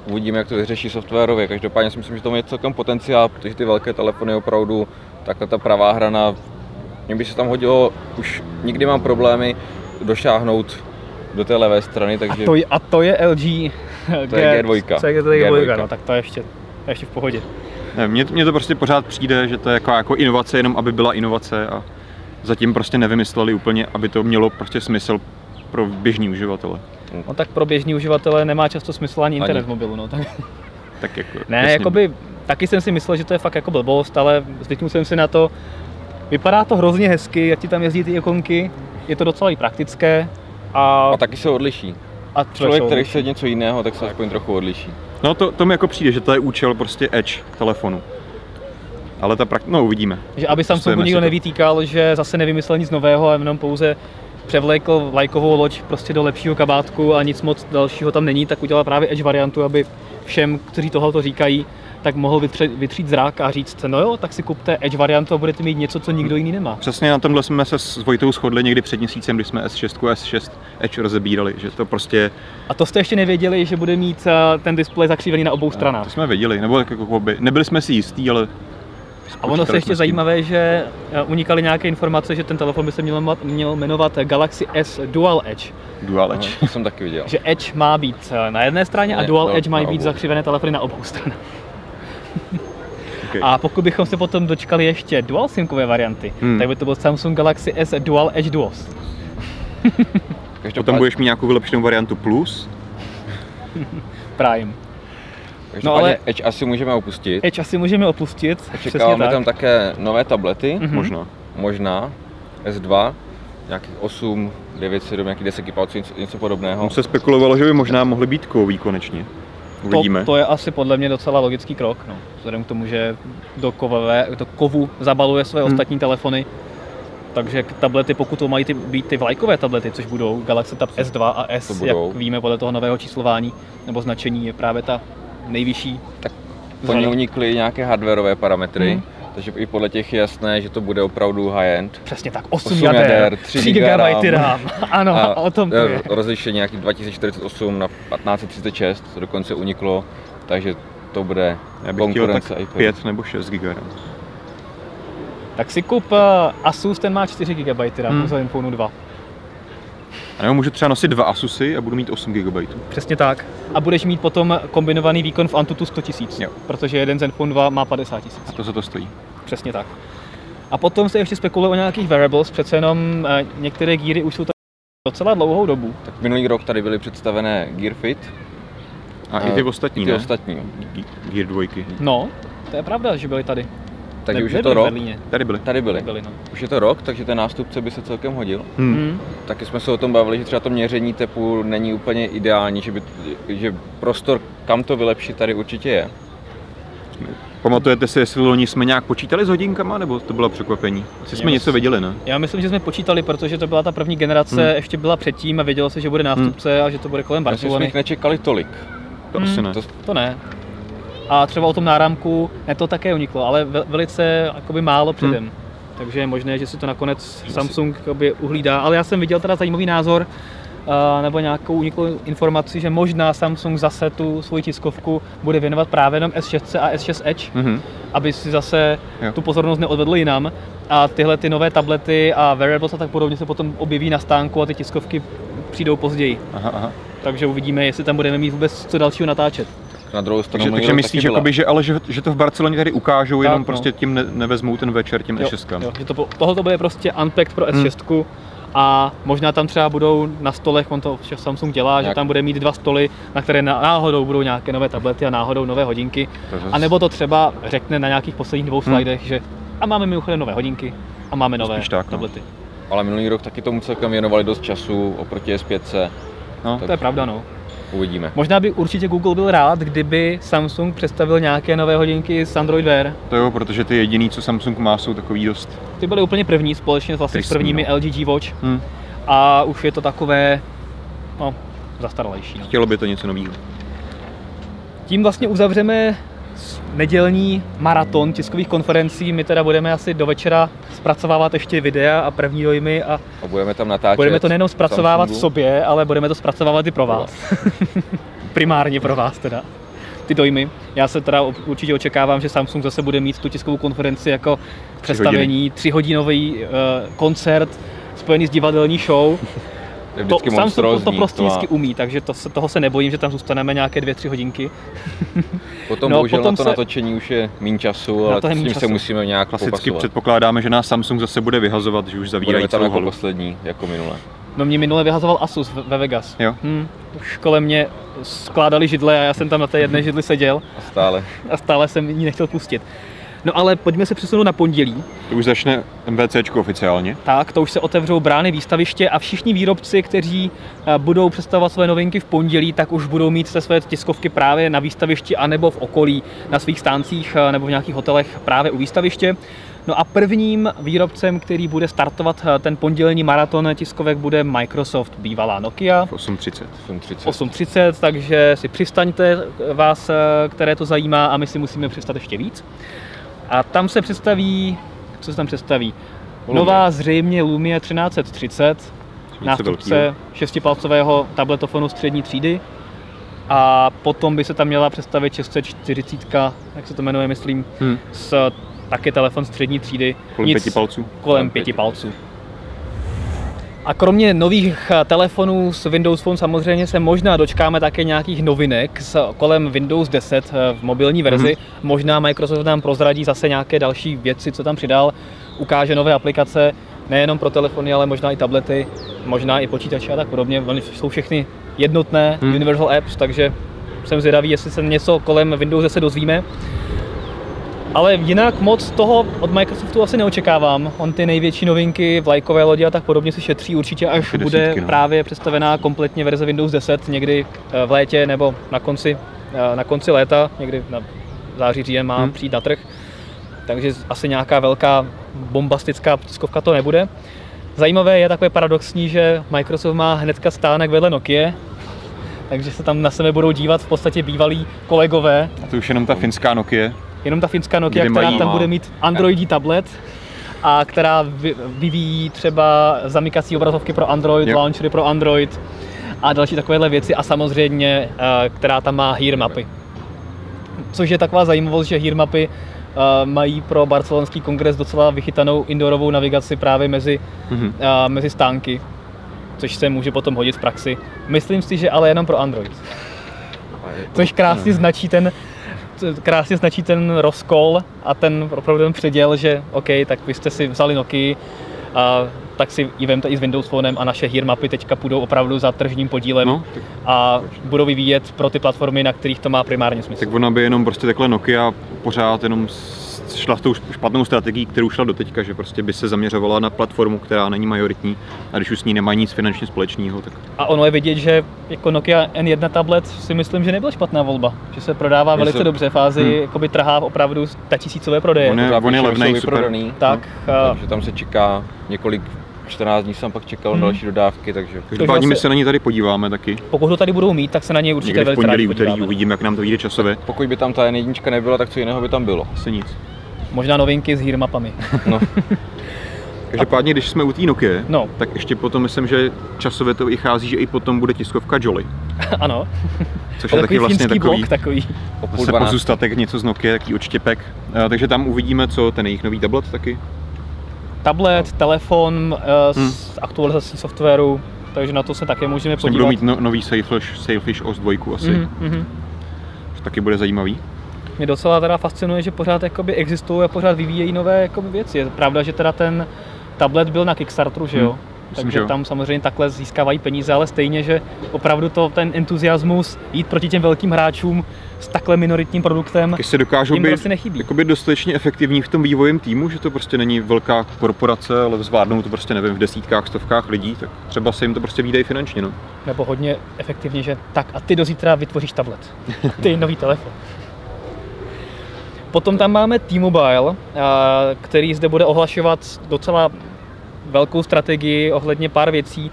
Uvidíme, jak to vyřeší softwarově. Každopádně si myslím, že to má celkem potenciál, protože ty velké telefony opravdu, takhle ta pravá hrana, mně by se tam hodilo, už nikdy mám problémy došáhnout do té levé strany, A takže to, je, a to je LG To je G2. To je G2, G2. no tak to je ještě, ještě v pohodě. Ne, mně, mně to prostě pořád přijde, že to je jako, jako inovace, jenom aby byla inovace a zatím prostě nevymysleli úplně, aby to mělo prostě smysl pro běžní uživatele. No tak pro běžní uživatele nemá často smysl ani internet Ani. v mobilu, no tak. <laughs> Tak jako, Ne, jakoby, taky jsem si myslel, že to je fakt jako blbost, ale zvyknul jsem si na to. Vypadá to hrozně hezky, jak ti tam jezdí ty ikonky, je to docela i praktické a, A taky se odliší. a Člověk, který chce něco jiného, tak se aspoň trochu odliší. No to, to mi jako přijde, že to je účel prostě Edge telefonu. Ale ta prak... no uvidíme. Že aby Samsungu Pustujeme nikdo nevytýkal, že zase nevymyslel nic nového a jenom pouze převlékl lajkovou loď prostě do lepšího kabátku a nic moc dalšího tam není, tak udělal právě Edge variantu, aby všem, kteří tohle říkají, tak mohl vytře- vytřít zrak a říct, no jo, tak si kupte Edge variantu a budete mít něco, co nikdo jiný nemá. Přesně na tomhle jsme se s Vojtou shodli někdy před měsícem, kdy jsme S6 a S6 Edge rozebírali, že to prostě, A to jste ještě nevěděli, že bude mít eh, ten displej zakřívený na obou to stranách. jsme věděli, nebo tak jako by, nebyli jsme si jistí, ale A ono se ještě zajímavé, že eh, unikaly nějaké informace, že ten telefon by se měl, měl jmenovat Galaxy S Dual Edge. Dual No, Edge. to jsem taky viděl. Že Edge má být eh, na jedné straně a Ne, Dual no, Edge mají být zakřivené telefony na obou stranách. Okay. A pokud bychom se potom dočkali ještě dual simkové varianty, Hmm. tak by to byl Samsung Galaxy S Dual Edge Duos. <laughs> Potom budeš mít nějakou vylepšenou variantu Plus, Prime. No, ale... Edge asi můžeme opustit. Edge asi můžeme opustit, Čekáme tak. tam také nové tablety, Mhm. možná. možná S2, nějakých 8, 9, 7, nějaký 10 palců, něco, něco podobného. Tam se spekulovalo, že by možná mohly být kový konečně. Uvidíme. To, to je asi podle mě docela logický krok, no. vzhledem k tomu, že do, kovové, do kovu zabaluje své Hmm. ostatní telefony. Takže tablety, pokud to mají ty, být ty vlajkové tablety, což budou Galaxy Tab S2 a S, jak víme podle toho nového číslování nebo značení, je právě ta nejvyšší. Tak Po ní unikly nějaké hardwareové parametry, Mhm. takže i podle těch je jasné, že to bude opravdu high-end. Přesně tak, 8, 8 jader, jader, 3 3 GB RAM. RAM. <laughs> Ano, a o tom to je. eh, rozlišení nějaký 2048 na 1536 to dokonce uniklo, takže to bude Já bych chtěl konkurence tak iPadu. 5 nebo 6 GB. Tak si kup uh, Asus, ten má 4 GB RAM Hmm. hmm. za Zenfone 2. A nebo můžu třeba nosit dva Asusy a budu mít 8 GB. Přesně tak. A budeš mít potom kombinovaný výkon v Antutu 100 000, Jo. protože jeden Zenfone 2 má 50 000. A to za to stojí. Přesně tak. A potom se ještě spekuluje o nějakých wearables, přece jenom eh, některé gíry už jsou tady docela dlouhou dobu. Tak minulý rok tady byly představené Gear Fit, A i ty ostatní, i ty ne? ostatní. Ge- Gear 2. No, to je pravda, že byli tady. Takže Ne- už je to rok. Tady byly. tady. Byli, no. Už je to rok, takže ten nástupce by se celkem hodil. Hmm. Hmm. Taky jsme se o tom bavili, že třeba to měření tepu není úplně ideální, že, by, že prostor, kam to vylepšit, tady určitě je. Pamatujete si, jestli loni jsme nějak počítali s hodinkama, nebo to bylo překvapení? Asi jsme něco myslím- věděli, ne? Já myslím, že jsme počítali, protože to byla ta první generace, Hmm. ještě byla předtím a vědělo se, že bude nástupce a že to bude kolem Myslím, že jsme Barcelony. jich nečekali tolik. To Hmm. asi ne. To, To ne. A třeba o tom náramku, ne to také uniklo, ale ve- velice jakoby málo předem. Takže je možné, že si to nakonec Samsung jakoby uhlídá. Ale já jsem viděl teda zajímavý názor, a, nebo nějakou uniklou informaci, že možná Samsung zase tu svoji tiskovku bude věnovat právě jenom S6 a S6 Edge, Mhm. aby si zase Jo. tu pozornost neodvedl jinam. A tyhle ty nové tablety a wearables a tak podobně se potom objeví na stánku a ty tiskovky přijdou později. Aha, aha. Takže uvidíme, jestli tam budeme mít vůbec co dalšího natáčet. Na druhou stranu Takže, minulý takže rok myslíš, jakoby, že, ale že, že to v Barceloně tady ukážou, jenom no. prostě tím ne, nevezmou ten večer těm Jo, S6. jo, že to, tohle to bude prostě unpacked pro Hmm. S6 a možná tam třeba budou na stolech, on to vše Samsung dělá, že Nějak- tam bude mít dva stoly, na které ná- náhodou budou nějaké nové tablety a náhodou nové hodinky. To zas- A nebo to třeba řekne na nějakých posledních dvou Hmm. slidech, že a máme mimochodem nové hodinky a máme nové tak, no. tablety. Ale minulý rok taky tomu celkem věnovali dost času oproti S5. No, To je pravda, no. Uvidíme. Možná by určitě Google byl rád, kdyby Samsung představil nějaké nové hodinky s Android Wear. to jo, protože ty jediný, co Samsung má, jsou takový dost. Ty byly úplně první společně vlastně s prvními no. LG G Watch Hm. a už je to takové, no, zastaralejší. No. Chtělo by to něco nového. Tím vlastně uzavřeme nedělní maraton tiskových konferencí. My teda budeme asi do večera zpracovávat ještě videa a první dojmy a A budeme tam natáčet. budeme to nejenom zpracovávat v sobě, ale budeme to zpracovávat i pro vás. <laughs> Primárně pro vás teda. Ty dojmy. Já se teda určitě očekávám, že Samsung zase bude mít tu tiskovou konferenci jako představení, třihodinový uh, koncert spojený s divadelní show. Je To, vždycky Samsung to, to monstrózní. prostě má- vždycky umí, takže to, se- toho se nebojím, že tam zůstaneme nějaké dvě, tři hodinky. <laughs> Potom No, bohužel potom na to se- natočení už je méně času, Na ale to je s tím se času. musíme nějak Klasicky popasovat. předpokládáme, že nás Samsung zase bude vyhazovat, že už zavírají Budeme tam celou jako poslední, jako minule. No mě minule vyhazoval Asus ve- ve Vegas. Jo. Hm, už kolem mě skládali židle a já jsem tam na té jedné židli seděl A stále. a stále jsem ji nechtěl pustit. No ale pojďme se přesunout na pondělí. To už začne MVCčko oficiálně. Tak, to už se otevřou brány výstaviště a všichni výrobci, kteří eh, budou představovat své novinky v pondělí, tak už budou mít se své tiskovky právě na výstavišti anebo v okolí, na svých stáncích eh, nebo v nějakých hotelech právě u výstaviště. No a prvním výrobcem, který bude startovat eh, ten pondělní maraton tiskovek, bude Microsoft, bývalá Nokia. V 8.30. 8.30. 8.30, takže si přistaňte vás, které to zajímá a my si musíme přistat ještě víc. A tam se představí, co se tam představí? Lumia. Nová zřejmě Lumia 1330, Něco nástupce šestipalcového tabletofonu střední třídy. A potom by se tam měla představit 640, jak se to jmenuje, myslím, Hm. s taky telefon střední třídy. Kolem Nic- pěti palců. kolem pěti. palců. A kromě nových eh, telefonů s Windows Phone samozřejmě se možná dočkáme také nějakých novinek s kolem Windows 10 eh, v mobilní verzi. Mm-hmm. Možná Microsoft nám prozradí zase nějaké další věci, co tam přidal, ukáže nové aplikace, nejenom pro telefony, ale možná i tablety, možná i počítače a tak podobně. Oni jsou všechny jednotné Hmm. Universal Apps, takže jsem zvědavý, jestli se něco kolem Windows 10 dozvíme. Ale jinak moc toho od Microsoftu asi neočekávám. On ty největší novinky, vlajkové lodi a tak podobně si šetří určitě, až Ty bude desítky, no. právě představená kompletně verze Windows 10 někdy eh, v létě nebo na konci, eh, na konci léta, někdy na září, říjen má Hmm. přijít na trh. Takže asi nějaká velká bombastická tiskovka to nebude. Zajímavé je takové paradoxní, že Microsoft má hnedka stánek vedle Nokia, takže se tam na sebe budou dívat v podstatě bývalí kolegové, A to už jenom ta finská Nokia. Jenom ta finská Nokia, Kde která mají- tam bude mít Androidí tablet a která vy- vyvíjí třeba zamykací obrazovky pro Android, Jo. launchery pro Android a další takovéhle věci a samozřejmě, eh, která tam má hear mapy. Což je taková zajímavost, že hear mapy eh, mají pro barcelonský kongres docela vychytanou indoorovou navigaci právě mezi, Mhm. eh, mezi stánky, což se může potom hodit v praxi. Myslím si, že ale jenom pro Android. Což krásně značí ten krásně značí ten rozkol a ten opravdu ten předěl, že OK, tak vy jste si vzali Nokia, a tak si ji vemte i s Windows Phonem a naše hear mapy teďka půjdou opravdu za tržním podílem No, tak, a budou vyvíjet pro ty platformy, na kterých to má primárně smysl. tak ona by jenom prostě takhle Nokia pořád jenom šla s tou špatnou strategií, kterou šla do teďka, že prostě by se zaměřovala na platformu, která není majoritní a když už s ní nemají nic finančně společného, tak A ono je vidět, že jako Nokia N1 tablet si myslím, že nebyla špatná volba, že se prodává Mně velice se- dobře, fázi Hmm. jakoby trhá opravdu tisícové prodeje. On je- on je levnej, jsou super. vyprodaný, tak, a takže tam se čeká několik 14 dní jsem pak čekal Hmm. na další dodávky, takže každopádně my se na ní tady podíváme taky. pokud to tady budou mít, tak se na něj určitě Někdy v velice pondělí, úterý uvidíme, jak nám to vyjde časově. pokud by tam ta jednička nebyla, tak co jiného by tam bylo. Asi nic. Možná novinky s hear mapami. <laughs> No, Každopádně, když jsme u té Nokia, No. tak ještě potom myslím, že časově to vychází, že i potom bude tiskovka Jolly, <laughs> ano, což je taky vlastně takový blok takový. zase 12. pozůstatek něco z Nokia, taký odštěpek. Eh, Takže tam uvidíme, co ten jejich nový tablet taky. Tablet, telefon uh, Hmm. s aktualizací softwaru, takže na to se také můžeme Vlastně podívat. budou mít no, nový Sailfish, Sailfish OS 2 asi, mm. Mhm, mhm. což taky bude zajímavý. Mě docela teda fascinuje, že pořád jakoby existují a pořád vyvíjejí nové jakoby věci. Je pravda, že teda ten tablet byl na Kickstarteru, že jo? Hmm, myslím, Takže jo. tam samozřejmě takhle získávají peníze, ale stejně, že opravdu to ten entuziasmus jít proti těm velkým hráčům s takhle minoritním produktem, Když se dokážou jim být prostě nechybí. jakoby dostatečně efektivní v tom vývojem týmu, že to prostě není velká korporace, ale zvládnou to prostě nevím v desítkách, stovkách lidí, tak třeba se jim to prostě výdají finančně. No. Nebo hodně efektivně, že tak a ty do zítra vytvoříš tablet. <laughs> Ty nový telefon. Potom tam máme T-Mobile, a, který zde bude ohlašovat docela velkou strategii ohledně pár věcí.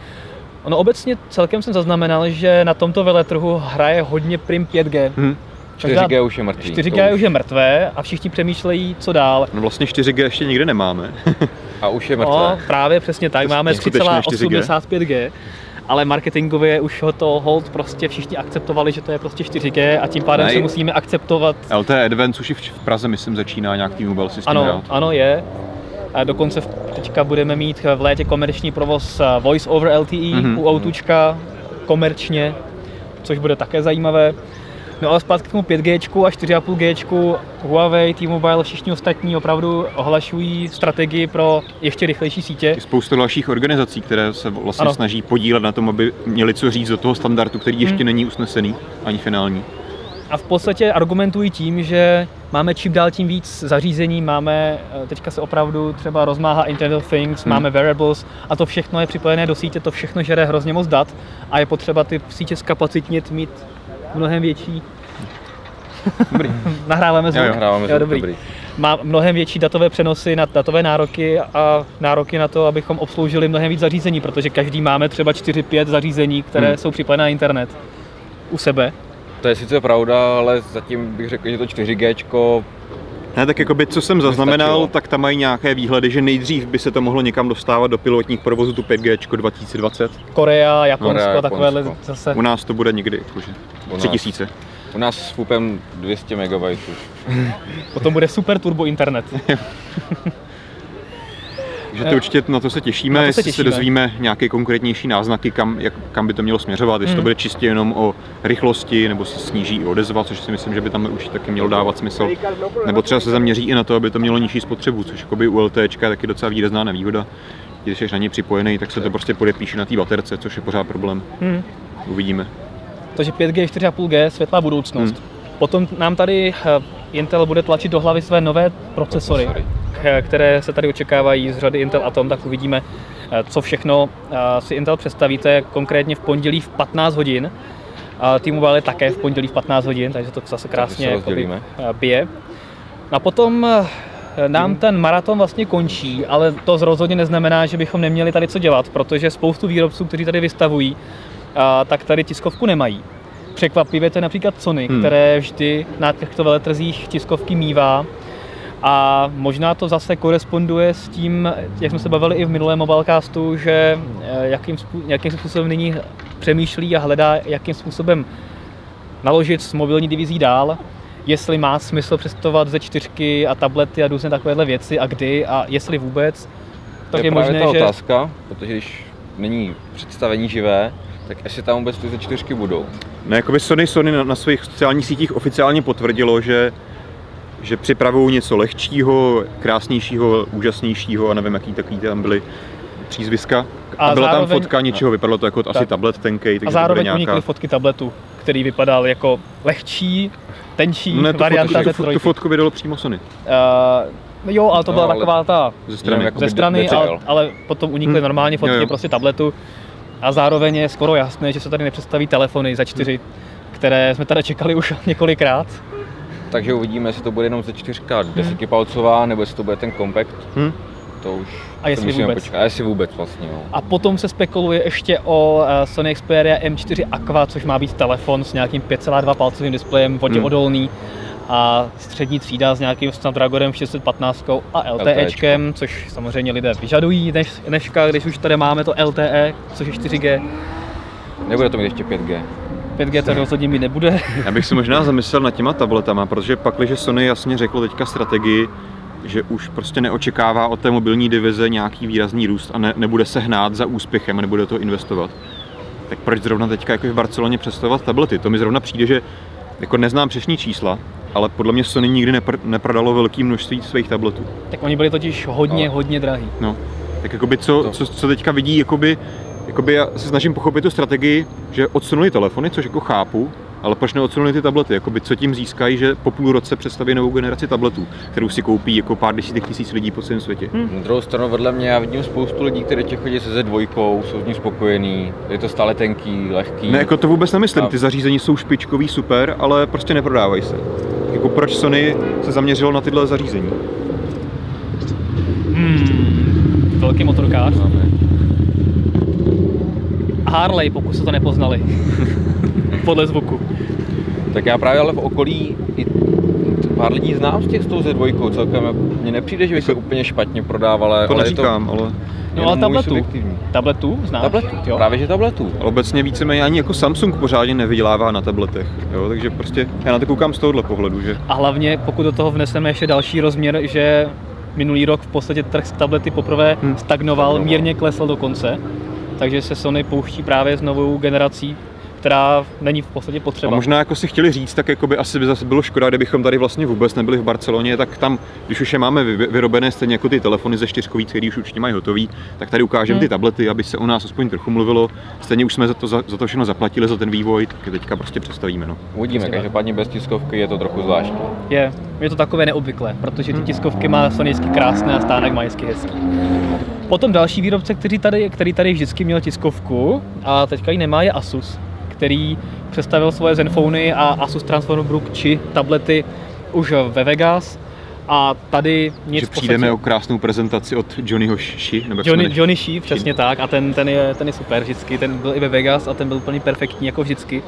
Ono obecně celkem jsem zaznamenal, že na tomto veletrhu hraje hodně prim 5G. Hm. 4G už je mrtvý. 4G to už je mrtvé a všichni přemýšlejí, co dál. No vlastně 4G ještě nikde nemáme. <laughs> A už je mrtvé. No, právě přesně tak. Máme skutečně 3,85G, ale marketingově už ho to hold prostě všichni akceptovali, že to je prostě 4G a tím pádem Ne, se musíme akceptovat. LTE Advance už i v Praze, myslím, začíná nějak T-Mobile systém Ano, hrát. ano je. A dokonce v- teďka budeme mít v létě komerční provoz Voice over LTE Mhm. mm-hmm. u Outučka komerčně, což bude také zajímavé. No ale zpátky k tomu 5G a 4,5G, Huawei, T-Mobile, všichni ostatní opravdu ohlašují strategii pro ještě rychlejší sítě. Spousta dalších organizací, které se vlastně Ano. snaží podílet na tom, aby měli co říct do toho standardu, který ještě Hmm. není usnesený, ani finální. A v podstatě argumentují tím, že máme čím dál tím víc zařízení, máme, eh, teďka se opravdu třeba rozmáhá Internet of Things, Hmm. máme wearables a to všechno je připojené do sítě, to všechno žere hrozně moc dat a je potřeba ty sítě zkapacitnit, mít mnohem větší. Dobrý. <laughs> Nahráváme zvuk? Jo, jo, Hráváme jo, zvuk, dobrý. dobrý. Má mnohem větší datové přenosy na datové nároky a nároky na to, abychom obsloužili mnohem víc zařízení, protože každý máme třeba 4-5 zařízení, které Hmm. jsou připojené na internet u sebe. To je sice pravda, ale zatím bych řekl, že to 4G Ne, tak jakoby, co jsem zaznamenal, tak tam mají nějaké výhledy, že nejdřív by se to mohlo někam dostávat do pilotních provozů tu 5G 2020. Korea, Japonsko, Korea, a takovéhle Japonsko. zase. U nás to bude někdy jakože U nás. 3000. u nás s FUPem 200 MB. <laughs> Potom bude super turbo internet. <laughs> Takže to určitě na to se těšíme, to se jestli se těšíme. dozvíme nějaké konkrétnější náznaky, kam, jak, kam by to mělo směřovat, jestli to Hmm. bude čistě jenom o rychlosti, nebo se sníží i odezva, což si myslím, že by tam už taky mělo dávat smysl. Nebo třeba se zaměří i na to, aby to mělo nižší spotřebu, což jakoby u LTE je taky docela výrazná nevýhoda. Když jsi na něj připojený, tak se to prostě podepíše na té baterce, což je pořád problém. Hmm. Uvidíme. Takže 5G, 4,5G, světlá budoucnost. Potom nám tady eh, Intel bude tlačit do hlavy své nové procesory, Procesory. které se tady očekávají z řady Intel Atom, tak uvidíme, eh, co všechno eh, si Intel představíte konkrétně v pondělí v 15 hodin. A T-Mobile je také v pondělí v 15 hodin, takže to zase krásně eh, bije. A potom nám ten maraton vlastně končí, ale to rozhodně neznamená, že bychom neměli tady co dělat, protože spoustu výrobců, kteří tady vystavují, tak tady tiskovku nemají. Překvapivě to je například Sony, Hmm. které vždy na těchto veletrzích tiskovky mívá. A možná to zase koresponduje s tím, jak jsme se bavili i v minulém mobilecastu, že eh, jakým, jakým způsobem nyní přemýšlí a hledá, jakým způsobem naložit s mobilní divizí dál, jestli má smysl představovat ze čtyřky a tablety a různé takovéhle věci a kdy a jestli vůbec, tak to je, je možné, ta že otázka, protože když není představení živé, tak jestli tam vůbec ty ze čtyřky budou. No, jakoby Sony, Sony na, na svých sociálních sítích oficiálně potvrdilo, že, že připravují něco lehčího, krásnějšího, úžasnějšího a nevím, jaký takový tam byly přízviska. A, A byla zároveň- tam fotka něčeho, vypadalo to jako asi Tak. tablet tenkej, takže a zároveň nějaká... unikly fotky tabletu, který vypadal jako lehčí, tenčí Ne, tu, varianta fotku, ze tu, tu fotku vydalo přímo Sony. Uh, jo, ale to No, byla ale taková ta Ze strany. Jenom ze strany, ale, ale potom unikly Hmm. normálně fotky Jo, jo. prostě tabletu. A zároveň je skoro jasné, že se tady nepředstaví telefony za čtyři, které jsme tady čekali už <laughs> několikrát. Takže uvidíme, jestli to bude jenom ze čtyřka desetipalcová, nebo jestli to bude ten compact. Hm? To už A jestli to musíme vůbec. počkat. A jestli vůbec vlastně, jo. A potom se spekuluje ještě o eh, Sony Xperia M4 Aqua, což má být telefon s nějakým 5,2 palcovým displejem, voděodolný a střední třída s nějakým Snapdragonem 615 a LTEčkem, což samozřejmě lidé vyžadují dneš, dneška, když už tady máme to LTE, což je 4G. Nebude to mít ještě 5G. 5G to rozhodně mít nebude. Já bych si možná zamyslel nad těma tabletama, protože pak, že Sony jasně řeklo teďka strategii, že už prostě neočekává od té mobilní divize nějaký výrazný růst a ne, nebude se hnát za úspěchem a nebude do toho investovat. Tak proč zrovna teďka jako v Barceloně představovat tablety? To mi zrovna přijde, že jako neznám přesní čísla, ale podle mě Sony nikdy nepr- neprodalo velké množství svých tabletů. Tak oni byli totiž hodně, Ale- hodně drahý. No, tak jakoby co, To- co, co teďka vidí, jakoby, jakoby já se snažím pochopit tu strategii, že odsunuli telefony, což jako chápu, ale proč neodsunuli ty tablety? Jakoby, co tím získají, že po půl roce představí novou generaci tabletů, kterou si koupí jako pár desítek tisíc lidí po celém světě. Hm. Na druhou stranu vedle mě já vidím spoustu lidí, kteří těch chodí se Z2, jsou s ní spokojení, je to stále tenký, lehký. Ne, jako to vůbec nemyslím, ty zařízení jsou špičkový, super, ale prostě neprodávají se. Jako proč Sony se zaměřilo na tyhle zařízení? Hmm, velký motorkář. Máme. Harley, pokud se to nepoznali. <laughs> Podle zvuku. Tak já právě ale v okolí i pár lidí znám z těch s tou Z2 celkem. Mně nepřijde, že by se úplně špatně prodávala, To ale neříkám, ale, No ale tabletu. Tabletu znáš? Tabletu, Jo. právě že tabletu. ale obecně víceméně ani jako Samsung pořádně nevydělává na tabletech. Jo? Takže prostě já na to koukám z tohohle pohledu, že A hlavně, pokud do toho vneseme ještě další rozměr, že minulý rok v podstatě trh s tablety poprvé Hmm. stagnoval, mírně klesl dokonce. Takže se Sony pouští právě s novou generací, která není v podstatě A potřeba. možná jako si chtěli říct, tak jako by asi by zase bylo škoda, kdybychom tady vlastně vůbec nebyli v Barceloně, tak tam, když už je máme vy- vyrobené stejně jako ty telefony ze čtyřkový, který už určitě mají hotový, tak tady ukážeme Hmm. ty tablety, aby se o nás aspoň trochu mluvilo. Stejně už jsme za to, za, za to všechno zaplatili, za ten vývoj, tak teďka prostě představíme. No. Uvidíme, každopádně bez tiskovky je to trochu zvláštní. Je, je to takové neobvyklé, protože Hmm. ty tiskovky má Sony hezky krásné a stánek má hezky hezký. Potom další výrobce, který tady, který tady vždycky měl tiskovku a teďka ji nemá, je Asus, který představil svoje Zenfony a Asus Transformer či tablety už ve Vegas. A tady nic že v podstatě- přijdeme o krásnou prezentaci od Johnnyho Shi, nebo Johnny? Johnny Shee, přesně tak, a ten, ten, je, ten je super vždycky, ten byl i ve Vegas a ten byl úplně perfektní jako vždycky.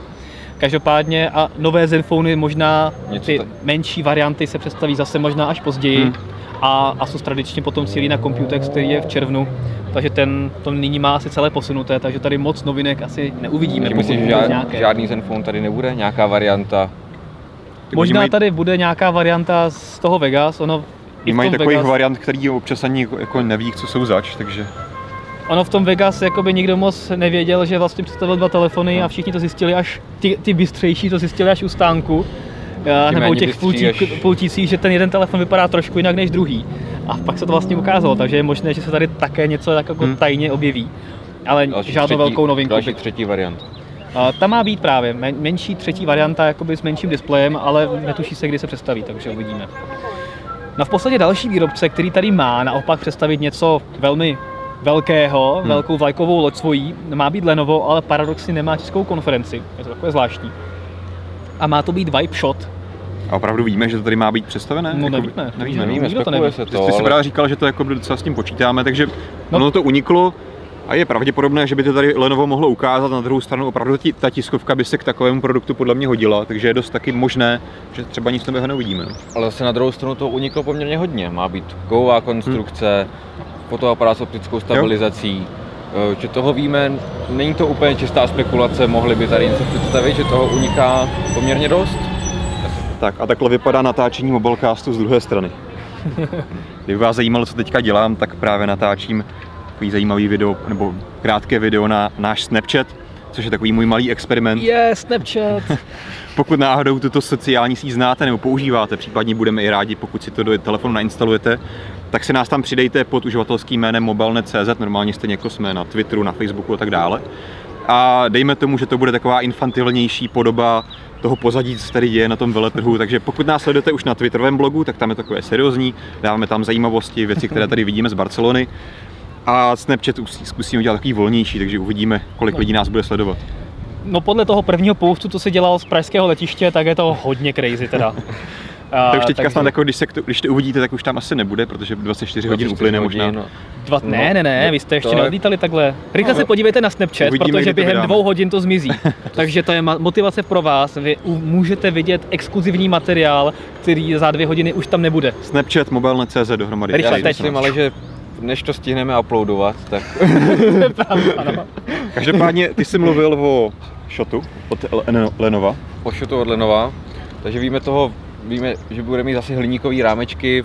Každopádně a nové Zenfony možná Něco ty ta- menší varianty se představí zase možná až později Hmm. a Asus tradičně potom cílí na Computex, který je v červnu, takže ten to nyní má asi celé posunuté, takže tady moc novinek asi neuvidíme. Myslíš, že žád, nějaké. žádný Zenfone tady nebude? Nějaká varianta? Tak oni Možná mají, tady bude nějaká varianta z toho Vegas, ono i mají takových Vegas, variant, který občas ani jako neví, co jsou zač, takže Ono v tom Vegas jakoby nikdo moc nevěděl, že vlastně představil dva telefony a všichni to zjistili až, ty, ty bystřejší to zjistili až u stánku. A, Ti nebo u těch až- pultících, že ten jeden telefon vypadá trošku jinak než druhý. A pak se to vlastně ukázalo, takže je možné, že se tady také něco tak jako Hmm. tajně objeví. Ale Další žádnou třetí, velkou novinku. Další třetí variant. A ta má být právě men, menší třetí varianta jakoby s menším displejem, ale netuší se, kdy se představí, takže uvidíme. No v podstatě další výrobce, který tady má naopak představit něco velmi velkého, Hmm. velkou vlajkovou loď svojí, má být Lenovo, ale paradoxně nemá českou konferenci. Je to takové zvláštní. A má to být Vibe Shot. a opravdu víme, že to tady má být představené? No, Jako- nevíme. nevíme. Nevíme, nikdo to spekuluje neví. se Ty, to, ty jsi ale právě říkal, že to jako docela s tím počítáme, takže No. no. ono to uniklo a je pravděpodobné, že by to tady Lenovo mohlo ukázat. Na druhou stranu opravdu ti- ta tiskovka by se k takovému produktu podle mě hodila, takže je dost taky možné, že třeba nic nového neuvidíme. ale zase na druhou stranu to uniklo poměrně hodně. Má být kovová konstrukce, fotoaparát s optickou stabilizací, Eh, že toho víme, není to úplně čistá spekulace, mohli by tady něco představit, že toho uniká poměrně dost. Tak a takhle vypadá natáčení Mobilecastu z druhé strany. <laughs> Kdyby vás zajímalo, co teďka dělám, tak právě natáčím takový zajímavý video, nebo krátké video na náš Snapchat, což je takový můj malý experiment. Je, Snapchat! <laughs> Pokud náhodou tuto sociální síť znáte nebo používáte, případně budeme i rádi, pokud si to do telefonu nainstalujete, tak se nás tam přidejte pod uživatelským jménem mobilnet.cz, normálně stejně jako jsme na Twitteru, na Facebooku a tak dále. A dejme tomu, že to bude taková infantilnější podoba toho pozadí, co tady děje na tom veletrhu. Takže pokud nás sledujete už na Twitterovém blogu, tak tam je takové seriózní, dáváme tam zajímavosti, věci, které tady vidíme z Barcelony. A Snapchat už zkusíme udělat takový volnější, takže uvidíme, kolik lidí nás bude sledovat. No podle toho prvního postu, co se dělal z pražského letiště, tak je to hodně crazy teda. <laughs> A, To už teďka takže- snad jako, když, se, když to uvidíte, tak už tam asi nebude, protože 24 hodin 24 uplyne možná. no. Dva, No, ne, ne, ne, no, vy jste ještě to neodlítali takhle. Rychle No, se podívejte na Snapchat, uvidíme, protože během dvou hodin to zmizí. <laughs> Takže to je motivace pro vás. Vy můžete vidět exkluzivní materiál, který za dvě hodiny už tam nebude. Snapchat, mobilnet.cz dohromady. Rychle, Já teď. myslím, ale že než to stihneme uploadovat, tak <laughs> ano. Každopádně ty jsi mluvil o shotu od Lenova. pošlu to od Lenova, takže víme toho, víme, že bude mít zase hliníkový rámečky,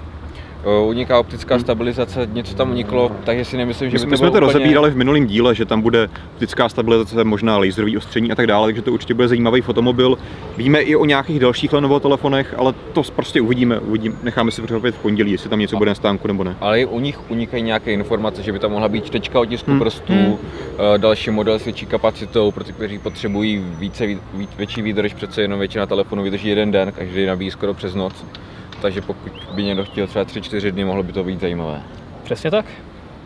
uniká optická Hmm. stabilizace, něco tam uniklo, takže si nemyslím, že My, by jsme- to my jsme to úplně... rozebírali v minulém díle, že tam bude optická stabilizace, možná laserový ostření a tak dále, takže to určitě bude zajímavý fotomobil. Víme i o nějakých dalších Lenovo telefonech, ale to prostě uvidíme, uvidíme. necháme si překvapit v pondělí, jestli tam něco bude na stánku nebo ne. Ale i u nich unikají nějaké informace, že by tam mohla být čtečka otisku Hmm. prstů, Hmm. eh, další model s větší kapacitou, pro ty, kteří potřebují více, ví- ví- větší výdrž, přece jenom většina telefonů vydrží jeden den, každý nabíjí skoro přes noc. Takže pokud by někdo chtěl třeba 3-4 dny, mohlo by to být zajímavé. Přesně tak.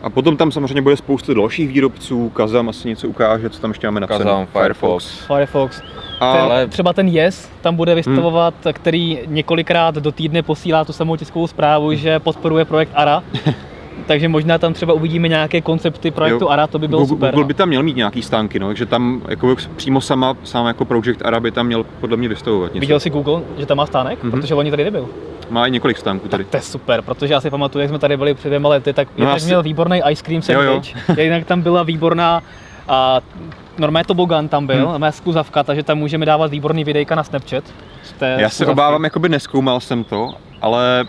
A potom tam samozřejmě bude spoustu dalších výrobců, Kazam asi něco ukáže, co tam ještě máme napsané. Kazam, Firefox. Firefox. A Ten, Ale- Třeba ten Yes tam bude vystavovat, který několikrát do týdne posílá tu samou tiskovou zprávu, že podporuje projekt ARA. <laughs> Takže možná tam třeba uvidíme nějaké koncepty projektu Jo. ARA, to by bylo Google, super. Google no. by tam měl mít nějaký stánky, no, takže tam jako přímo sama, sám jako Project Ara by tam měl podle mě vystavovat něco. Viděl jsi Google, že tam má stánek? Mhm. Protože loni tady nebyl. Má i několik stánků tady. To je super, protože já si pamatuju, jak jsme tady byli před dvěma lety, tak No asi- měl výborný ice cream Jo, jo. sandwich, <laughs> jinak tam byla výborná a normálně tobogan tam byl, Hmm. skluzavka, takže tam můžeme dávat výborný videjka na Snapchat. Já se obávám, jakoby neskoumal jsem to, ale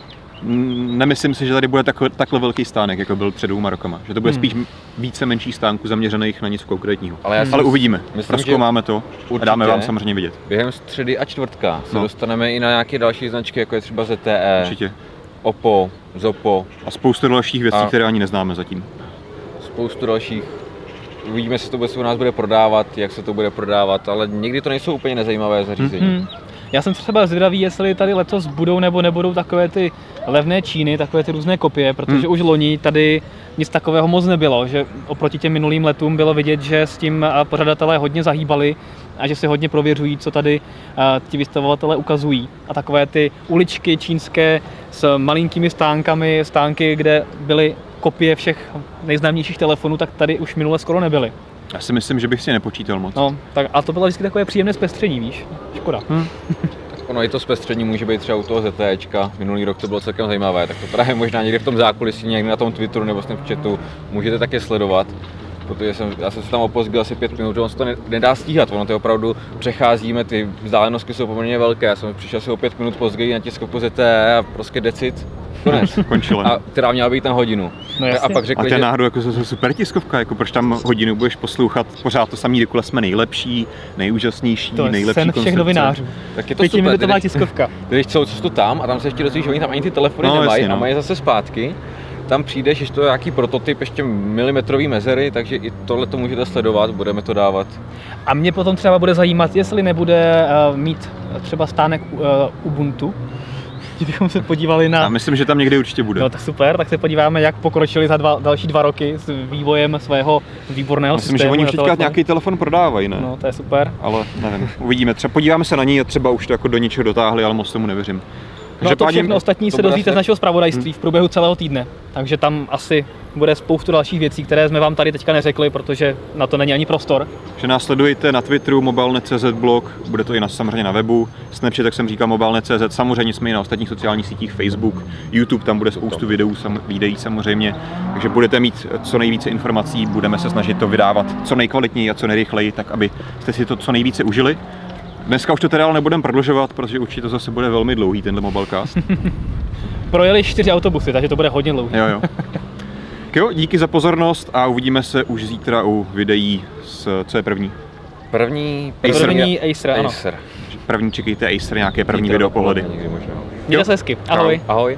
nemyslím si, že tady bude takhle, takhle velký stánek, jako byl před dvouma rokama. Že to bude Hmm. spíš více menších stánků zaměřených na něco konkrétního. Ale já si Ale uvidíme. myslím, Prozkoumáme to a určitě dáme vám samozřejmě vidět. Během středy a čtvrtka se No. dostaneme i na nějaké další značky, jako je třeba ZTE, Určitě. Oppo, Zopo, A spoustu dalších věcí, A- které ani neznáme zatím. spoustu dalších. Uvidíme, jestli to bude, se u nás bude prodávat, jak se to bude prodávat, ale někdy to nejsou úplně nezajímavé zařízení. Hmm. Já jsem třeba zvědavý, jestli tady letos budou nebo nebudou takové ty levné Číny, takové ty různé kopie, protože Hmm. už loni tady nic takového moc nebylo, že oproti těm minulým letům bylo vidět, že s tím pořadatelé hodně zahýbali a že si hodně prověřují, co tady ti vystavovatelé ukazují. A takové ty uličky čínské s malinkými stánkami, stánky, kde byly kopie všech nejznámějších telefonů, tak tady už minule skoro nebyly. Já si myslím, že bych si nepočítal moc. No, tak, a to bylo vždycky takové příjemné zpestření, víš? Škoda. Tak ono i to zpestření může být třeba u toho ZTEčka. Minulý rok to bylo celkem zajímavé, tak to právě možná někde v tom zákulisí, někde na tom Twitteru nebo Snapchatu můžete také sledovat. Protože jsem, já jsem se tam opozděl asi pět minut, on se to ne- nedá stíhat, ono to opravdu přecházíme, ty vzdálenosti jsou poměrně velké, já jsem přišel asi o pět minut později na tiskovku ZTE a prostě decit, konec. <laughs> Končilo. A která měla být na hodinu. No a pak A řekli, to je že náhodou jako super tiskovka, jako proč tam hodinu budeš poslouchat pořád to samý, dokud jsme nejlepší, nejúžasnější, To je nejlepší sen všech novinářů. tak je to super. Ty jdeš- tiskovka. Ty jdeš celou cestu tam a tam se ještě dozvíš, že oni tam ani ty telefony No, nemají jasně, no. a mají zase zpátky. Tam přijdeš, ještě to je nějaký prototyp, ještě milimetrový mezery, takže i tohle to můžete sledovat, budeme to dávat. A mě potom třeba bude zajímat, jestli nebude uh, mít třeba stánek uh, Ubuntu, <laughs> kdybychom se podívali Já na... myslím, že tam někde určitě bude. No tak super, tak se podíváme, jak pokročili za dva, další dva roky s vývojem svého výborného myslím, že systému oni na už teďka telefon. nějaký telefon prodávají, ne? No to je super. Ale nevím, uvidíme. Třeba podíváme se na ní a třeba už to jako do něčeho dotáhli, ale moc tomu nevěřím. No a to všechno ostatní to se dozvíte z našeho zpravodajství v průběhu celého týdne. Takže tam asi bude spoustu dalších věcí, které jsme vám tady teďka neřekli, protože na to není ani prostor. Že nás sledujte na Twitteru, mobilnet.cz blog, bude to i na, samozřejmě na webu, Snapchat, jak jsem říkal, mobilnet.cz, samozřejmě jsme i na ostatních sociálních sítích, Facebook, YouTube, tam bude spoustu videů, sam, videí samozřejmě, takže budete mít co nejvíce informací, budeme se snažit to vydávat co nejkvalitněji a co nejrychleji, tak aby jste si to co nejvíce užili. Dneska už to teda ale nebudeme prodlužovat, protože určitě to zase bude velmi dlouhý, tenhle mobilecast. <laughs> Projeli čtyři autobusy, takže to bude hodně dlouhé. Jo, jo. Tak jo, díky za pozornost a uvidíme se už zítra u videí s, co je první. První, Acer. První Acer, ano. Acer. První čekejte Acer, nějaké první video pohledy. Někdy možná. Mějte se hezky. Ahoj. Ahoj.